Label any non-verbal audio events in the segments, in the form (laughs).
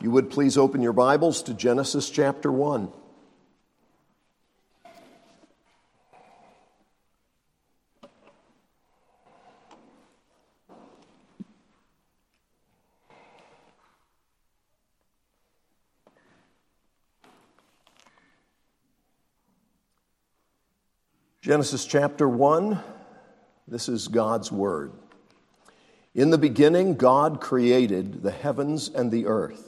You would please open your Bibles to Genesis chapter 1. Genesis chapter 1, this is God's Word. In the beginning, God created the heavens and the earth.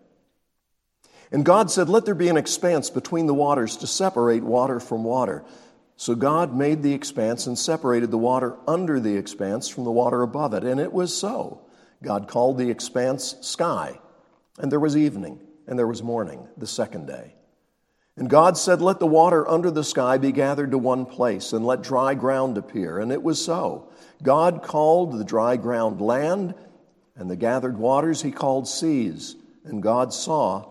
And God said, Let there be an expanse between the waters to separate water from water. So God made the expanse and separated the water under the expanse from the water above it. And it was so. God called the expanse sky, and there was evening and there was morning the second day. And God said, Let the water under the sky be gathered to one place, and let dry ground appear. And it was so. God called the dry ground land, and the gathered waters he called seas. And God saw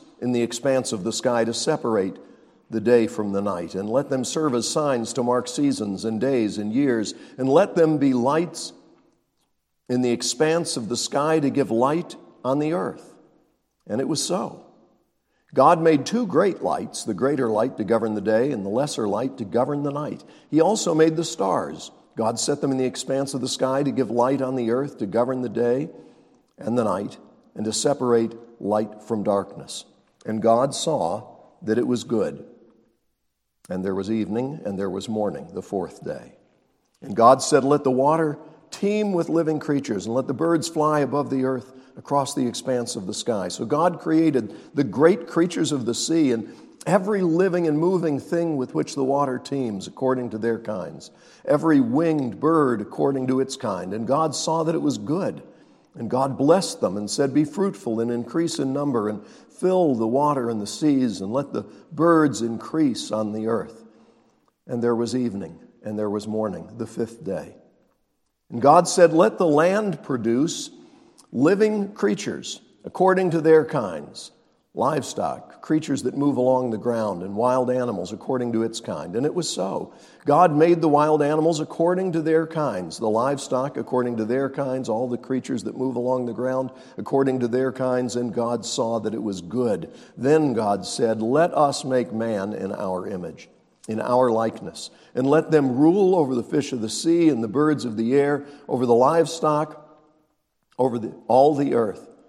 in the expanse of the sky to separate the day from the night, and let them serve as signs to mark seasons and days and years, and let them be lights in the expanse of the sky to give light on the earth. And it was so. God made two great lights, the greater light to govern the day and the lesser light to govern the night. He also made the stars. God set them in the expanse of the sky to give light on the earth, to govern the day and the night, and to separate light from darkness. And God saw that it was good. And there was evening, and there was morning, the fourth day. And God said, Let the water teem with living creatures, and let the birds fly above the earth across the expanse of the sky. So God created the great creatures of the sea and every living and moving thing with which the water teems according to their kinds, every winged bird according to its kind. And God saw that it was good. And God blessed them and said, Be fruitful and increase in number, and fill the water and the seas, and let the birds increase on the earth. And there was evening, and there was morning, the fifth day. And God said, Let the land produce living creatures according to their kinds, livestock, creatures that move along the ground, and wild animals according to its kind. And it was so. God made the wild animals according to their kinds, the livestock according to their kinds, all the creatures that move along the ground according to their kinds, and God saw that it was good. Then God said, Let us make man in our image. In our likeness, and let them rule over the fish of the sea and the birds of the air, over the livestock, over the, all the earth,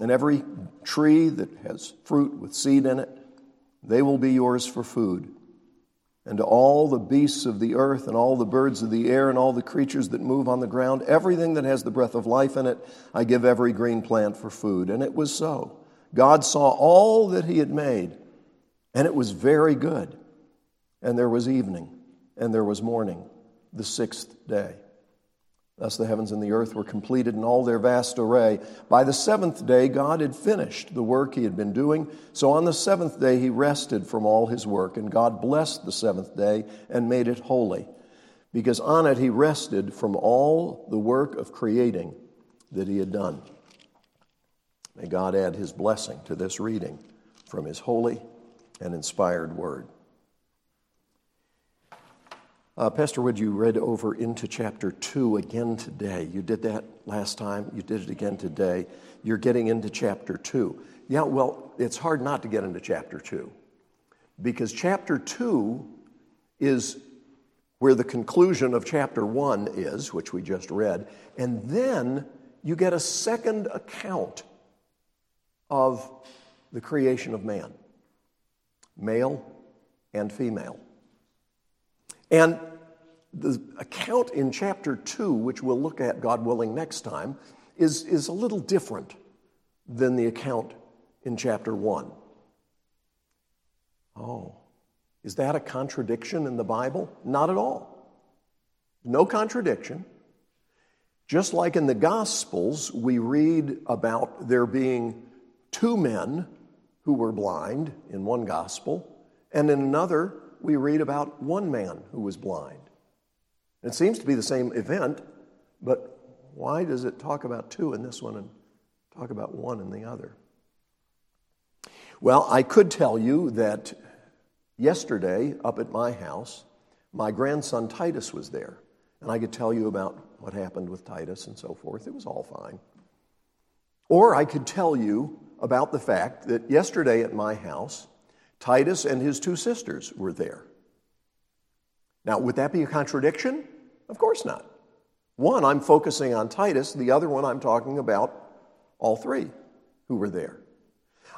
and every tree that has fruit with seed in it, they will be yours for food. And to all the beasts of the earth, and all the birds of the air, and all the creatures that move on the ground, everything that has the breath of life in it, I give every green plant for food. And it was so. God saw all that He had made, and it was very good. And there was evening, and there was morning, the sixth day. Thus the heavens and the earth were completed in all their vast array. By the seventh day, God had finished the work he had been doing. So on the seventh day, he rested from all his work. And God blessed the seventh day and made it holy, because on it he rested from all the work of creating that he had done. May God add his blessing to this reading from his holy and inspired word. Uh, Pastor Wood, you read over into chapter 2 again today. You did that last time, you did it again today. You're getting into chapter 2. Yeah, well, it's hard not to get into chapter 2 because chapter 2 is where the conclusion of chapter 1 is, which we just read, and then you get a second account of the creation of man male and female. And the account in chapter 2, which we'll look at, God willing, next time, is, is a little different than the account in chapter 1. Oh, is that a contradiction in the Bible? Not at all. No contradiction. Just like in the Gospels, we read about there being two men who were blind in one Gospel, and in another, we read about one man who was blind. It seems to be the same event, but why does it talk about two in this one and talk about one in the other? Well, I could tell you that yesterday up at my house, my grandson Titus was there, and I could tell you about what happened with Titus and so forth. It was all fine. Or I could tell you about the fact that yesterday at my house, Titus and his two sisters were there. Now, would that be a contradiction? Of course not. One, I'm focusing on Titus, the other one, I'm talking about all three who were there.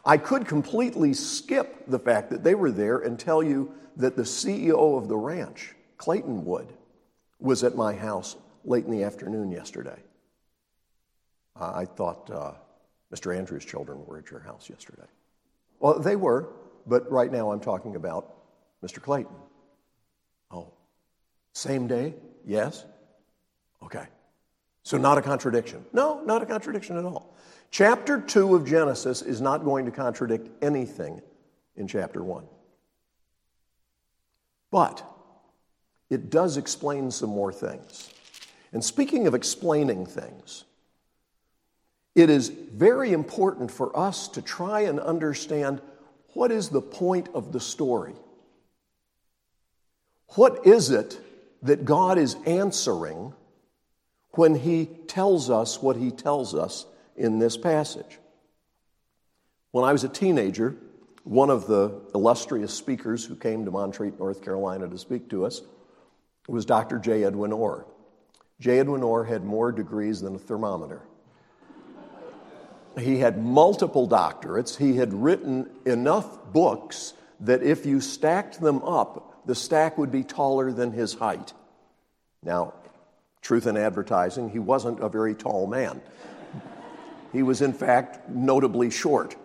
I could completely skip the fact that they were there and tell you that the CEO of the ranch, Clayton Wood, was at my house late in the afternoon yesterday. I thought uh, Mr. Andrews' children were at your house yesterday. Well, they were, but right now I'm talking about Mr. Clayton. Oh, same day? Yes? Okay. So, not a contradiction. No, not a contradiction at all. Chapter 2 of Genesis is not going to contradict anything in chapter 1. But it does explain some more things. And speaking of explaining things, it is very important for us to try and understand what is the point of the story. What is it that God is answering when He tells us what He tells us in this passage? When I was a teenager, one of the illustrious speakers who came to Montreat, North Carolina to speak to us was Dr. J. Edwin Orr. J. Edwin Orr had more degrees than a thermometer. He had multiple doctorates. He had written enough books that if you stacked them up, the stack would be taller than his height. Now, truth in advertising, he wasn't a very tall man. He was, in fact, notably short.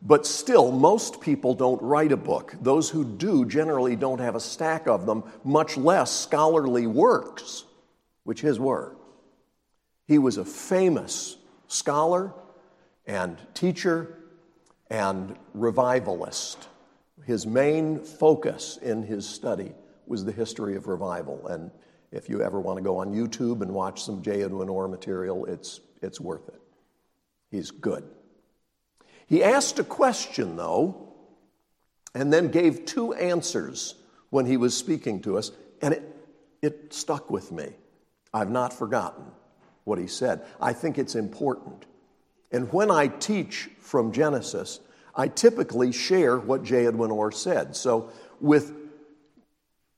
But still, most people don't write a book. Those who do generally don't have a stack of them, much less scholarly works, which his were. He was a famous scholar and teacher and revivalist. His main focus in his study was the history of revival. And if you ever want to go on YouTube and watch some J. Edwin Orr material, it's, it's worth it. He's good. He asked a question, though, and then gave two answers when he was speaking to us, and it, it stuck with me. I've not forgotten what he said. I think it's important. And when I teach from Genesis, I typically share what J. Edwin Orr said. So, with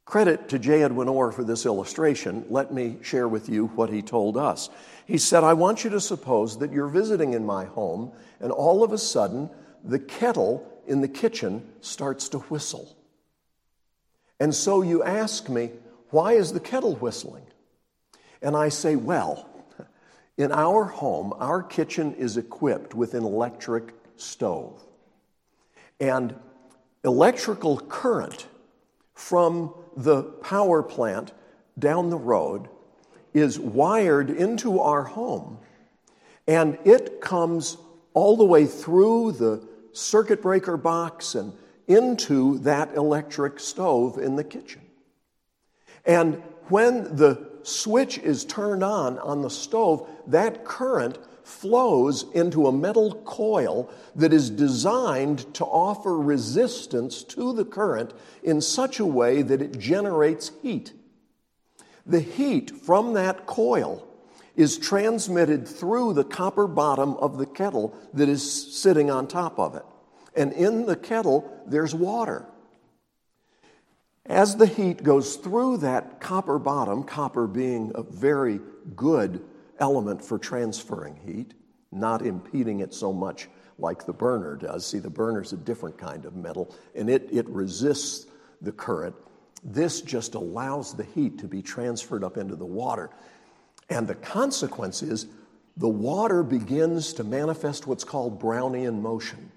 credit to J. Edwin Orr for this illustration, let me share with you what he told us. He said, I want you to suppose that you're visiting in my home, and all of a sudden, the kettle in the kitchen starts to whistle. And so you ask me, why is the kettle whistling? And I say, well, in our home, our kitchen is equipped with an electric stove. And electrical current from the power plant down the road is wired into our home. And it comes all the way through the circuit breaker box and into that electric stove in the kitchen. And when the switch is turned on on the stove, that current flows into a metal coil that is designed to offer resistance to the current in such a way that it generates heat. The heat from that coil is transmitted through the copper bottom of the kettle that is sitting on top of it. And in the kettle, there's water. As the heat goes through that copper bottom, copper being a very good element for transferring heat, not impeding it so much like the burner does. See, the burner's a different kind of metal, and it, it resists the current. This just allows the heat to be transferred up into the water. And the consequence is the water begins to manifest what's called Brownian motion.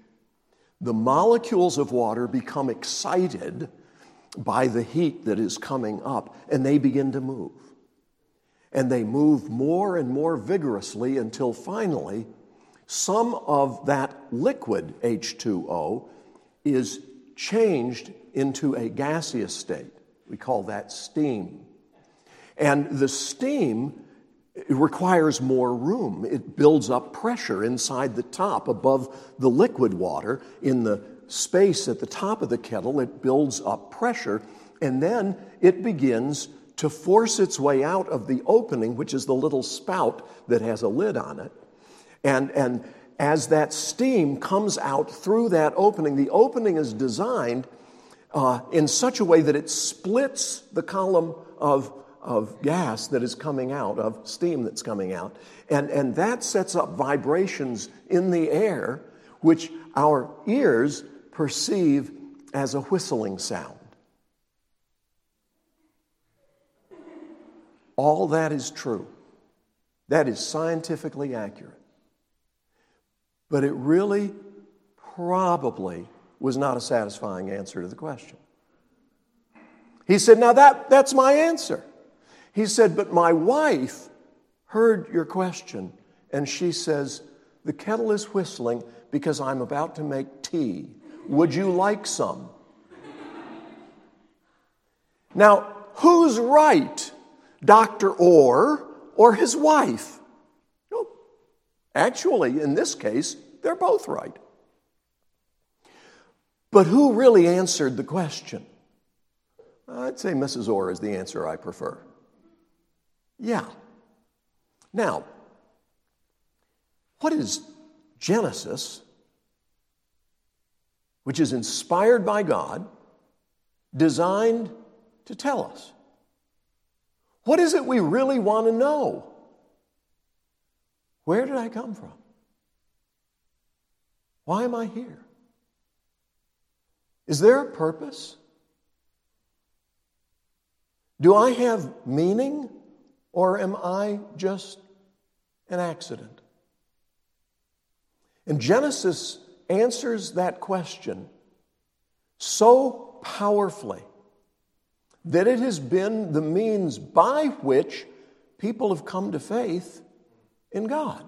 The molecules of water become excited by the heat that is coming up, and they begin to move. And they move more and more vigorously until finally, some of that liquid H2O is changed into a gaseous state. We call that steam. And the steam requires more room. It builds up pressure inside the top above the liquid water in the space at the top of the kettle, it builds up pressure, and then it begins to force its way out of the opening, which is the little spout that has a lid on it. And, and as that steam comes out through that opening, the opening is designed uh, in such a way that it splits the column of, of gas that is coming out, of steam that's coming out. And, and that sets up vibrations in the air, which our ears perceive as a whistling sound. All that is true. That is scientifically accurate. But it really probably was not a satisfying answer to the question. He said, Now that, that's my answer. He said, But my wife heard your question, and she says, The kettle is whistling because I'm about to make tea. Would you like some? Now, who's right, Dr. Orr or his wife? No. Actually, in this case, they're both right. But who really answered the question? I'd say Mrs. Orr is the answer I prefer. Yeah. Now, what is Genesis which is inspired by God, designed to tell us. What is it we really want to know? Where did I come from? Why am I here? Is there a purpose? Do I have meaning or am I just an accident? In Genesis answers that question so powerfully that it has been the means by which people have come to faith in God.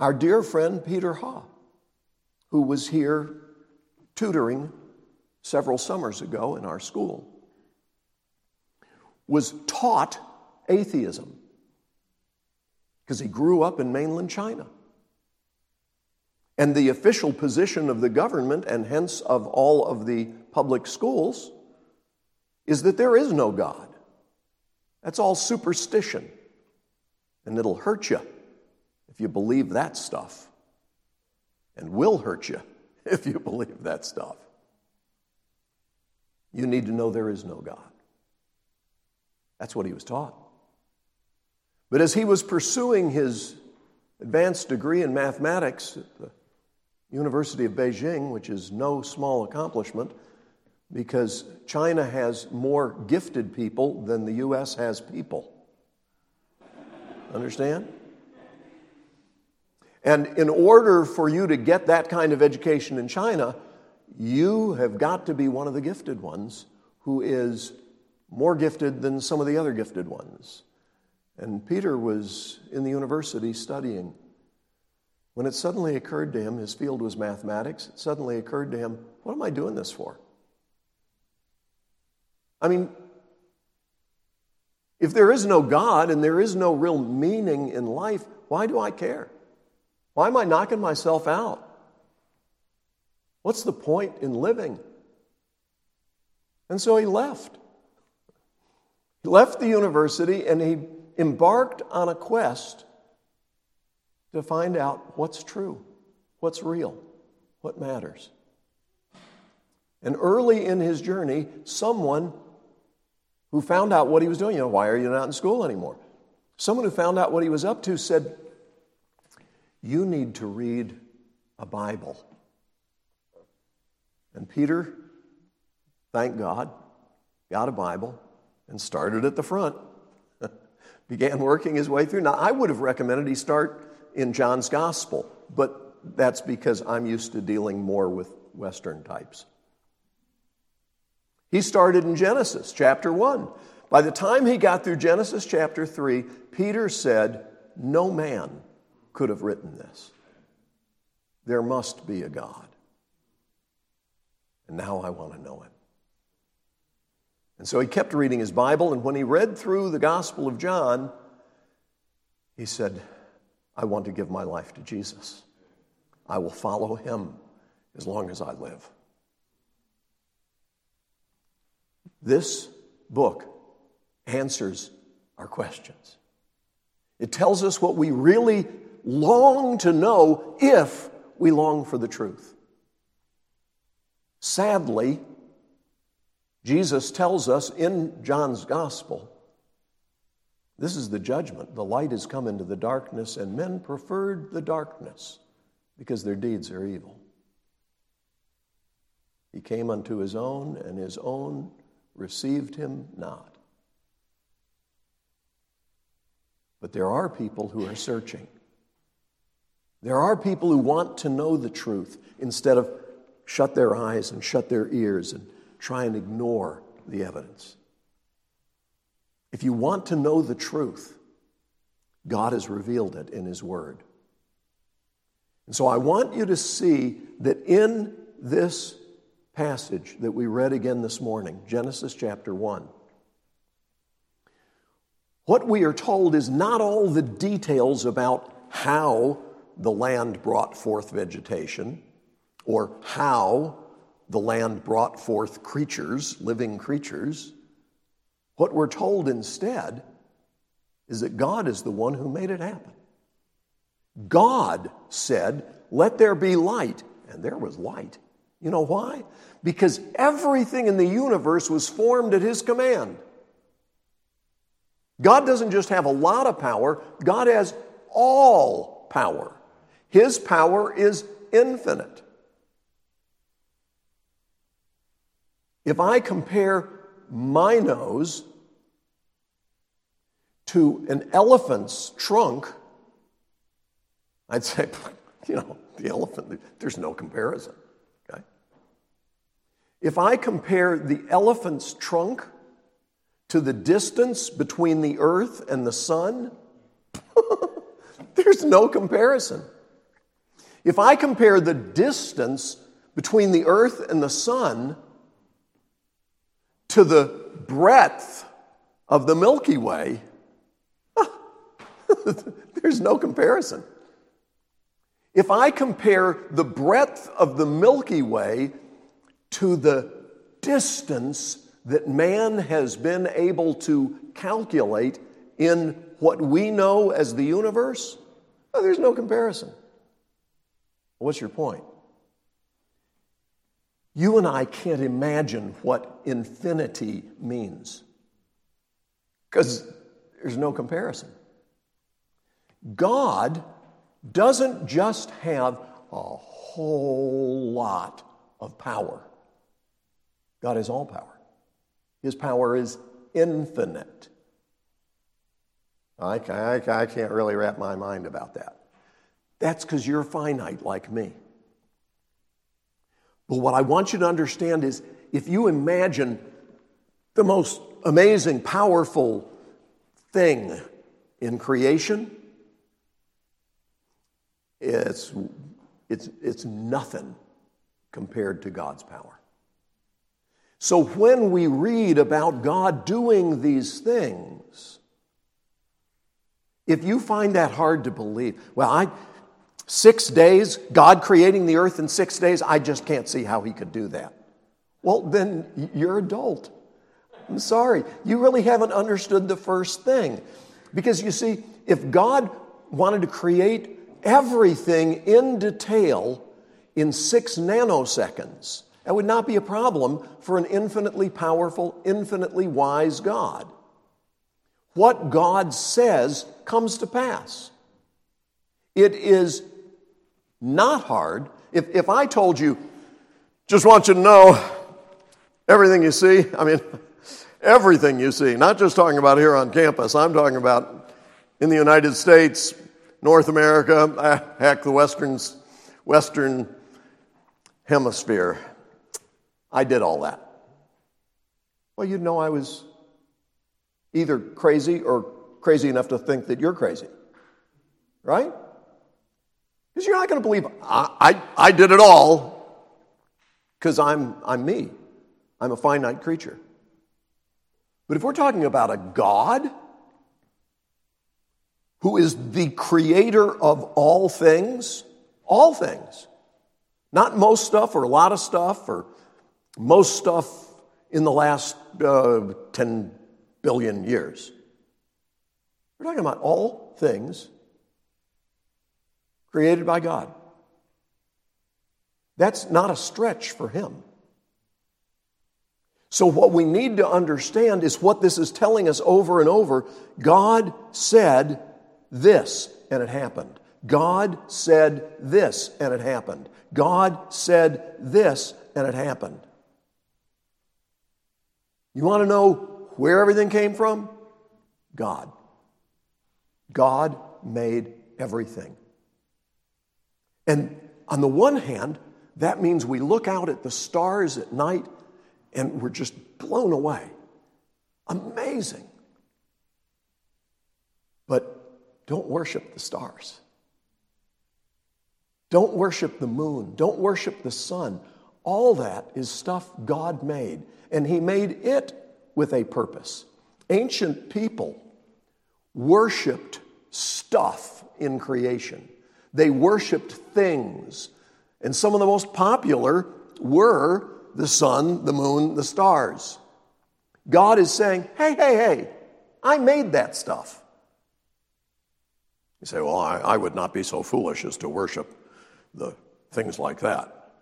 Our dear friend Peter Ha, who was here tutoring several summers ago in our school, was taught atheism because he grew up in mainland China. And the official position of the government, and hence of all of the public schools, is that there is no God. That's all superstition. And it'll hurt you if you believe that stuff, and will hurt you (laughs) if you believe that stuff. You need to know there is no God. That's what he was taught. But as he was pursuing his advanced degree in mathematics at the University of Beijing, which is no small accomplishment because China has more gifted people than the U.S. has people. Understand? And in order for you to get that kind of education in China, you have got to be one of the gifted ones who is more gifted than some of the other gifted ones. And Peter was in the university studying when it suddenly occurred to him, his field was mathematics, it suddenly occurred to him, what am I doing this for? I mean, if there is no God and there is no real meaning in life, Why do I care? Why am I knocking myself out? What's the point in living? And so he left. He left the university and he embarked on a quest to find out what's true, what's real, what matters. And early in his journey, someone who found out what he was doing, you know, why are you not in school anymore? Someone who found out what he was up to said, You need to read a Bible. And Peter, thank God, got a Bible and started at the front. (laughs) Began working his way through. Now, I would have recommended he start in John's Gospel, but that's because I'm used to dealing more with Western types. He started in Genesis chapter 1. By the time he got through Genesis chapter 3, Peter said, No man could have written this. There must be a God. And now I want to know him. And so he kept reading his Bible, and when he read through the Gospel of John, he said, I want to give my life to Jesus. I will follow him as long as I live. This book answers our questions. It tells us what we really long to know if we long for the truth. Sadly, Jesus tells us in John's gospel this is the judgment. The light has come into the darkness, and men preferred the darkness because their deeds are evil. He came unto his own, and his own received him not. But there are people who are searching. There are people who want to know the truth instead of shut their eyes and shut their ears and try and ignore the evidence. If you want to know the truth, God has revealed it in His Word. And so I want you to see that in this passage that we read again this morning, Genesis chapter 1, what we are told is not all the details about how the land brought forth vegetation or how the land brought forth creatures, living creatures. What we're told instead is that God is the one who made it happen. God said, Let there be light, and there was light. You know why? Because everything in the universe was formed at His command. God doesn't just have a lot of power, God has all power. His power is infinite. If I compare my nose to an elephant's trunk, I'd say, (laughs) you know, the elephant, there's no comparison. Okay? If I compare the elephant's trunk to the distance between the earth and the sun, (laughs) there's no comparison. If I compare the distance between the earth and the sun to the breadth of the Milky Way, (laughs) there's no comparison. If I compare the breadth of the Milky Way to the distance that man has been able to calculate in what we know as the universe, oh, there's no comparison. What's your point? You and I can't imagine what infinity means because there's no comparison. God doesn't just have a whole lot of power, God is all power. His power is infinite. I, I, I can't really wrap my mind about that. That's because you're finite like me. But what I want you to understand is if you imagine the most amazing, powerful thing in creation, it's, it's, it's nothing compared to God's power. So when we read about God doing these things, If you find that hard to believe, well, I, six days, God creating the earth in six days, I just can't see how he could do that. Well, then you're adult. I'm sorry. You really haven't understood the first thing. Because you see, if God wanted to create everything in detail in six nanoseconds, that would not be a problem for an infinitely powerful, infinitely wise God. What God says comes to pass. It is not hard. If, if I told you, just want you to know everything you see, I mean, (laughs) everything you see, not just talking about here on campus, I'm talking about in the United States, North America, ah, heck, the Western, Western Hemisphere. I did all that. Well, you'd know I was either crazy or crazy enough to think that you're crazy. Right? Because you're not going to believe I, I, I did it all because I'm, I'm me. I'm a finite creature. But if we're talking about a God who is the creator of all things, all things, not most stuff or a lot of stuff or most stuff in the last uh, 10 billion years. We're talking about all things created by God. That's not a stretch for him. So, what we need to understand is what this is telling us over and over. God said this, and it happened. God said this, and it happened. God said this, and it happened. You want to know where everything came from? God. God made everything. And on the one hand, that means we look out at the stars at night and we're just blown away. Amazing. But don't worship the stars. Don't worship the moon. Don't worship the sun. All that is stuff God made, and He made it with a purpose. Ancient people worshiped stuff in creation, they worshiped things. And some of the most popular were the sun, the moon, the stars. God is saying, hey, hey, hey, I made that stuff. You say, well, I, I would not be so foolish as to worship the things like that.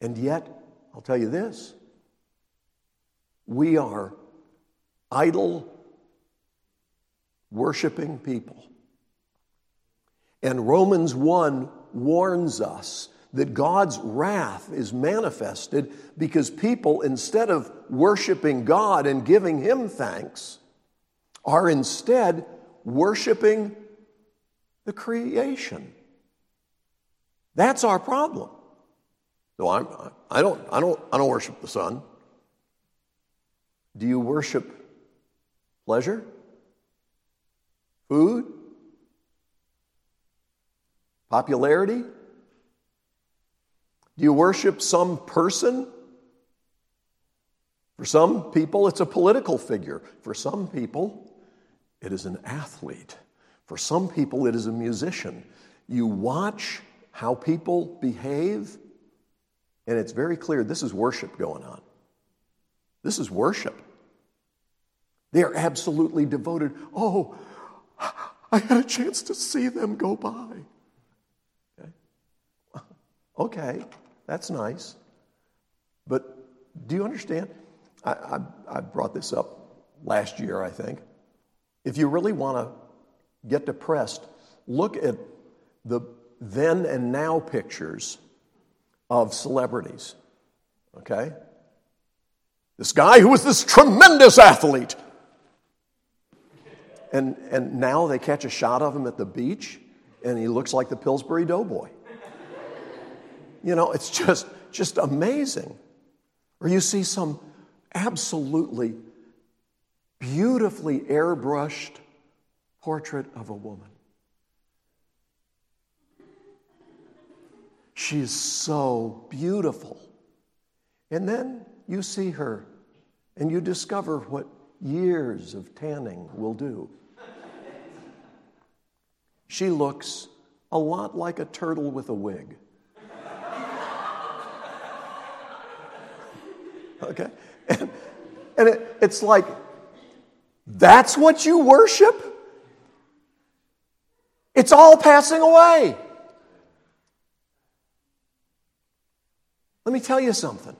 And yet, I'll tell you this we are idol worshiping people. And Romans 1 warns us that God's wrath is manifested because people, instead of worshiping God and giving Him thanks, are instead worshiping the creation. That's our problem. So I'm, I, don't, I, don't, I don't worship the sun. Do you worship pleasure? Food? Popularity? Do you worship some person? For some people, it's a political figure. For some people, it is an athlete. For some people, it is a musician. You watch how people behave, and it's very clear this is worship going on. This is worship. They are absolutely devoted. Oh, I had a chance to see them go by. Okay. That's nice. But do you understand? I, I, I brought this up last year, I think. If you really want to get depressed, look at the then and now pictures of celebrities. Okay? This guy who was this tremendous athlete. And, and now they catch a shot of him at the beach, and he looks like the Pillsbury Doughboy. You know, it's just, just amazing. Or you see some absolutely beautifully airbrushed portrait of a woman. She is so beautiful. And then you see her and you discover what years of tanning will do. she looks a lot like a turtle with a wig. Okay? And, and it, it's like, that's what you worship? It's all passing away. Let me tell you something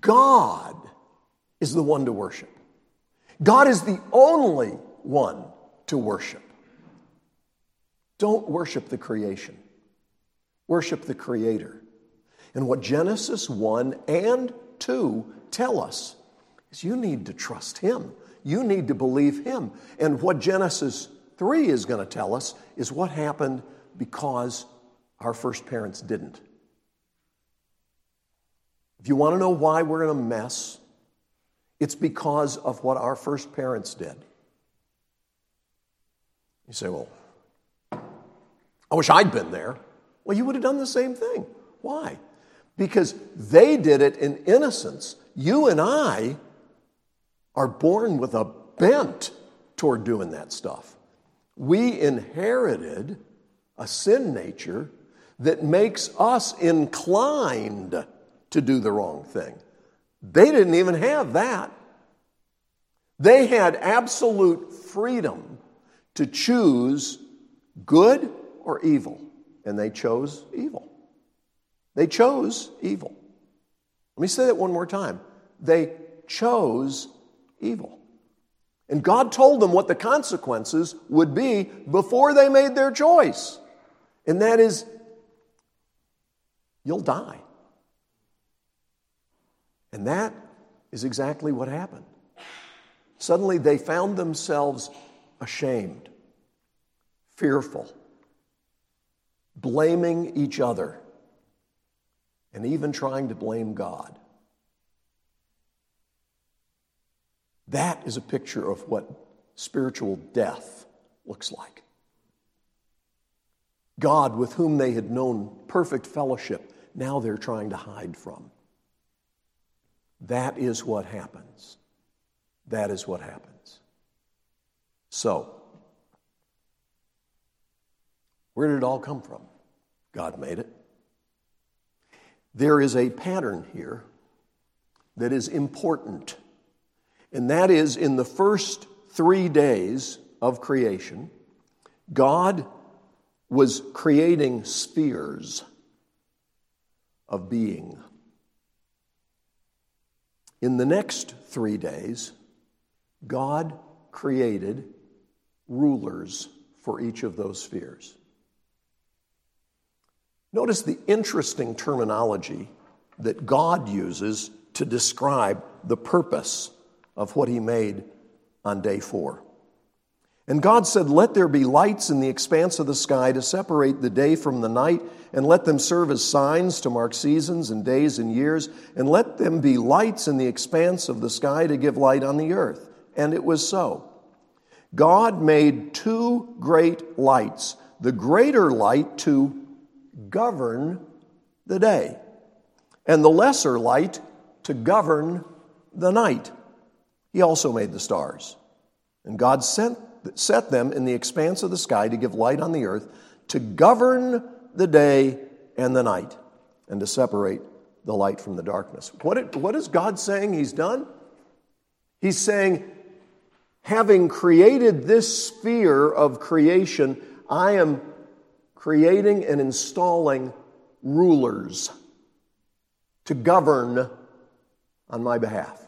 God is the one to worship, God is the only one to worship. Don't worship the creation, worship the Creator. And what Genesis 1 and 2 tell us is you need to trust Him. You need to believe Him. And what Genesis 3 is going to tell us is what happened because our first parents didn't. If you want to know why we're in a mess, it's because of what our first parents did. You say, well, I wish I'd been there. Well, you would have done the same thing. Why? Because they did it in innocence. You and I are born with a bent toward doing that stuff. We inherited a sin nature that makes us inclined to do the wrong thing. They didn't even have that. They had absolute freedom to choose good or evil, and they chose evil. They chose evil. Let me say that one more time. They chose evil. And God told them what the consequences would be before they made their choice. And that is, you'll die. And that is exactly what happened. Suddenly they found themselves ashamed, fearful, blaming each other, and even trying to blame God. That is a picture of what spiritual death looks like. God, with whom they had known perfect fellowship, now they're trying to hide from. That is what happens. That is what happens. So, where did it all come from? God made it. There is a pattern here that is important, and that is in the first three days of creation, God was creating spheres of being. In the next three days, God created rulers for each of those spheres. Notice the interesting terminology that God uses to describe the purpose of what He made on day four. And God said, Let there be lights in the expanse of the sky to separate the day from the night, and let them serve as signs to mark seasons and days and years, and let them be lights in the expanse of the sky to give light on the earth. And it was so. God made two great lights the greater light to govern the day, and the lesser light to govern the night. He also made the stars. And God sent set them in the expanse of the sky to give light on the earth, to govern the day and the night, and to separate the light from the darkness. What, it, what is God saying He's done? He's saying, having created this sphere of creation, I am creating and installing rulers to govern on my behalf.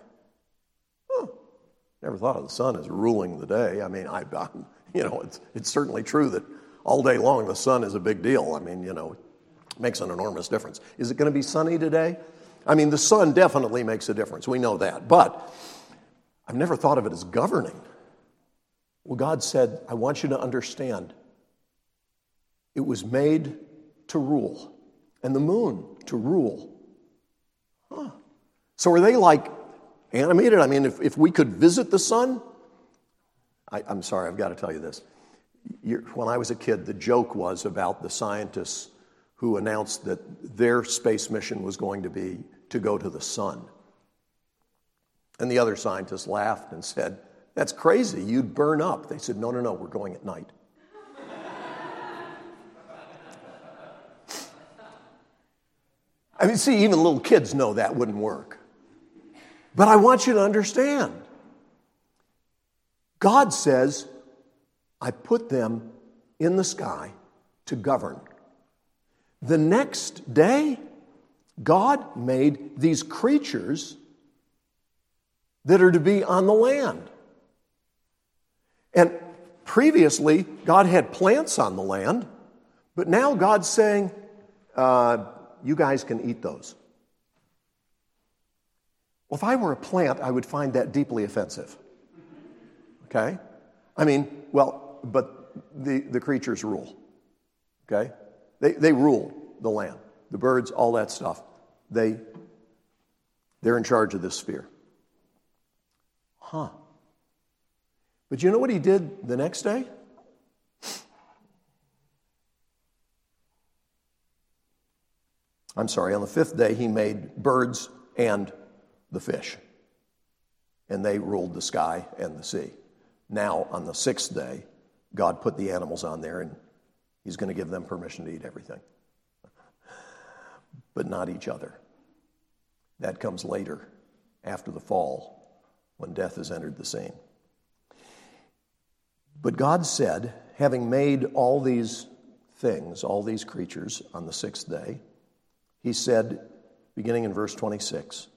Never thought of the sun as ruling the day. I mean, I, I you know, it's, it's certainly true that all day long the sun is a big deal. I mean, you know, it makes an enormous difference. Is it going to be sunny today? I mean, the sun definitely makes a difference. We know that. But I've never thought of it as governing. Well, God said, I want you to understand it was made to rule, and the moon to rule. Huh. So are they like animated. I mean, if, if we could visit the sun, I, am sorry, I've got to tell you this. You're, when I was a kid, the joke was about the scientists who announced that their space mission was going to be to go to the sun. And the other scientists laughed and said, That's crazy, you'd burn up. They said, No, no, no, we're going at night. I mean, see, even little kids know that wouldn't work. But I want you to understand God says, I put them in the sky to govern. The next day, God made these creatures that are to be on the land. And previously, God had plants on the land, but now God's saying, uh, you guys can eat those. Well, if I were a plant, I would find that deeply offensive. Okay? I mean, well, but the, the creatures rule. Okay? They, they rule the land, the birds, all that stuff. They, they're in charge of this sphere. Huh. But you know what he did the next day? I'm sorry, on the fifth day, he made birds and the fish. And they ruled the sky and the sea. Now, on the sixth day, God put the animals on there and he's going to give them permission to eat everything, but not each other. That comes later, after the fall, when death has entered the scene. But God said, having made all these things, all these creatures on the sixth day, he said, beginning in verse 26,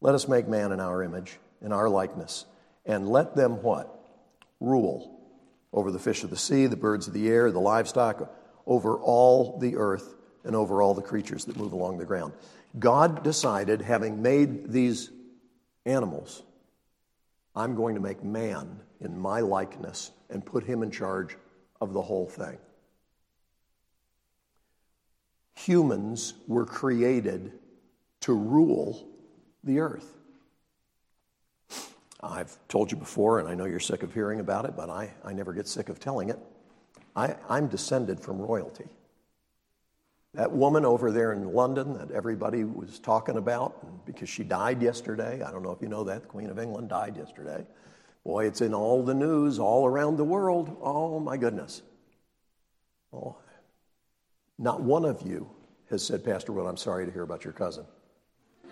Let us make man in our image, in our likeness, and let them what? Rule over the fish of the sea, the birds of the air, the livestock, over all the earth, and over all the creatures that move along the ground. God decided, having made these animals, I'm going to make man in my likeness and put him in charge of the whole thing humans were created to rule the earth. I've told you before, and I know you're sick of hearing about it, but I, I never get sick of telling it. I, I'm descended from royalty. That woman over there in London that everybody was talking about, because she died yesterday, I don't know if you know that, the Queen of England died yesterday. Boy, it's in all the news all around the world. Oh, my goodness. Oh, not one of you has said, Pastor Will, I'm sorry to hear about your cousin. (laughs)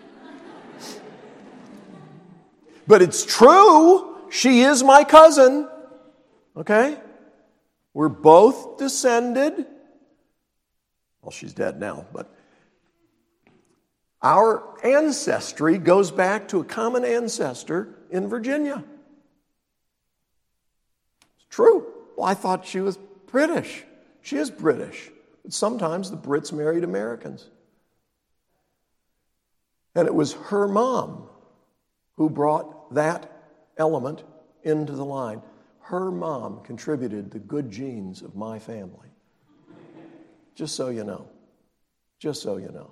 but it's true. She is my cousin. Okay? We're both descended. Well, she's dead now, but our ancestry goes back to a common ancestor in Virginia. It's true. Well, I thought she was British. She is British. Sometimes the Brits married Americans. And it was her mom who brought that element into the line. Her mom contributed the good genes of my family. Just so you know. Just so you know.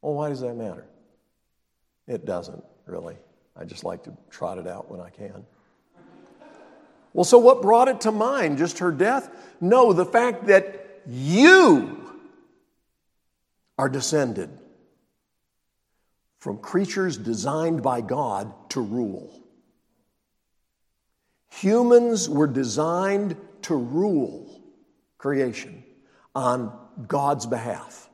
Well, why does that matter? It doesn't, really. I just like to trot it out when I can. Well, so what brought it to mind? Just her death? No, the fact that you are descended from creatures designed by God to rule. Humans were designed to rule creation on God's behalf.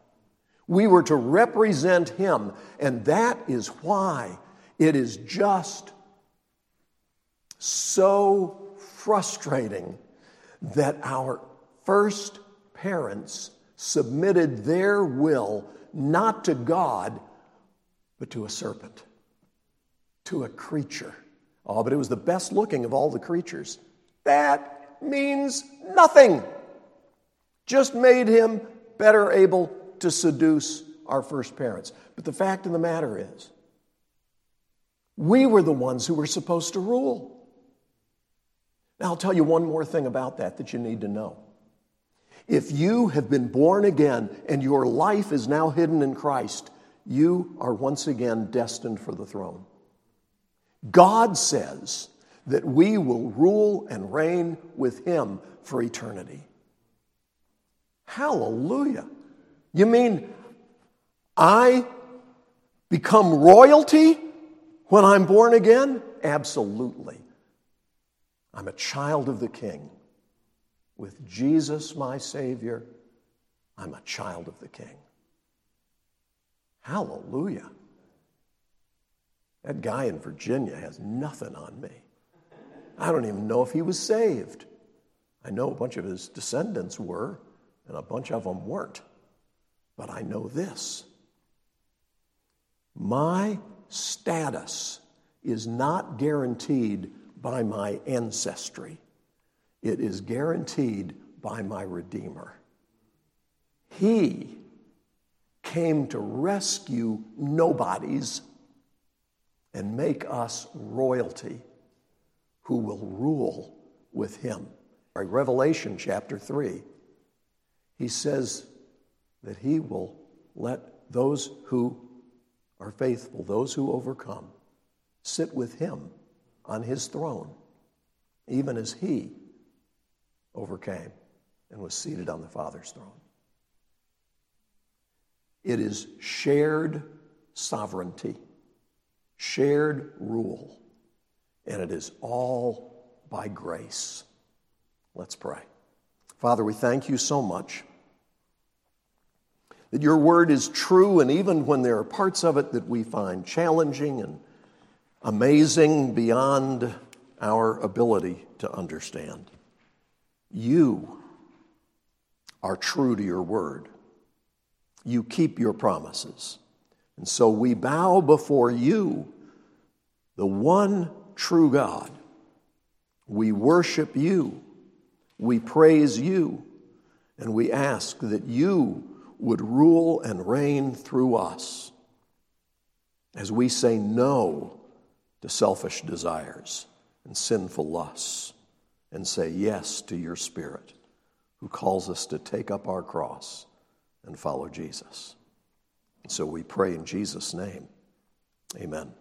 We were to represent Him, and that is why it is just so frustrating that our first parents submitted their will not to God, but to a serpent, to a creature. Oh, but it was the best looking of all the creatures. That means nothing. Just made him better able to seduce our first parents. But the fact of the matter is, we were the ones who were supposed to rule. Now, I'll tell you one more thing about that that you need to know. If you have been born again and your life is now hidden in Christ, you are once again destined for the throne. God says that we will rule and reign with Him for eternity. Hallelujah. You mean I become royalty when I'm born again? Absolutely. I'm a child of the King. With Jesus, my Savior, I'm a child of the King. Hallelujah. That guy in Virginia has nothing on me. I don't even know if he was saved. I know a bunch of his descendants were, and a bunch of them weren't. But I know this my status is not guaranteed by my ancestry, it is guaranteed by my Redeemer. He came to rescue nobodies and make us royalty who will rule with him. Revelation chapter 3, he says that he will let those who are faithful, those who overcome, sit with him on his throne, even as he overcame and was seated on the Father's throne. It is shared sovereignty, shared rule, and it is all by grace. Let's pray. Father, we thank you so much that your word is true, and even when there are parts of it that we find challenging and amazing beyond our ability to understand, you are true to your word. You keep your promises. And so we bow before you, the one true God. We worship you. We praise you. And we ask that you would rule and reign through us as we say no to selfish desires and sinful lusts and say yes to your Spirit who calls us to take up our cross and follow Jesus. So we pray in Jesus' name. Amen.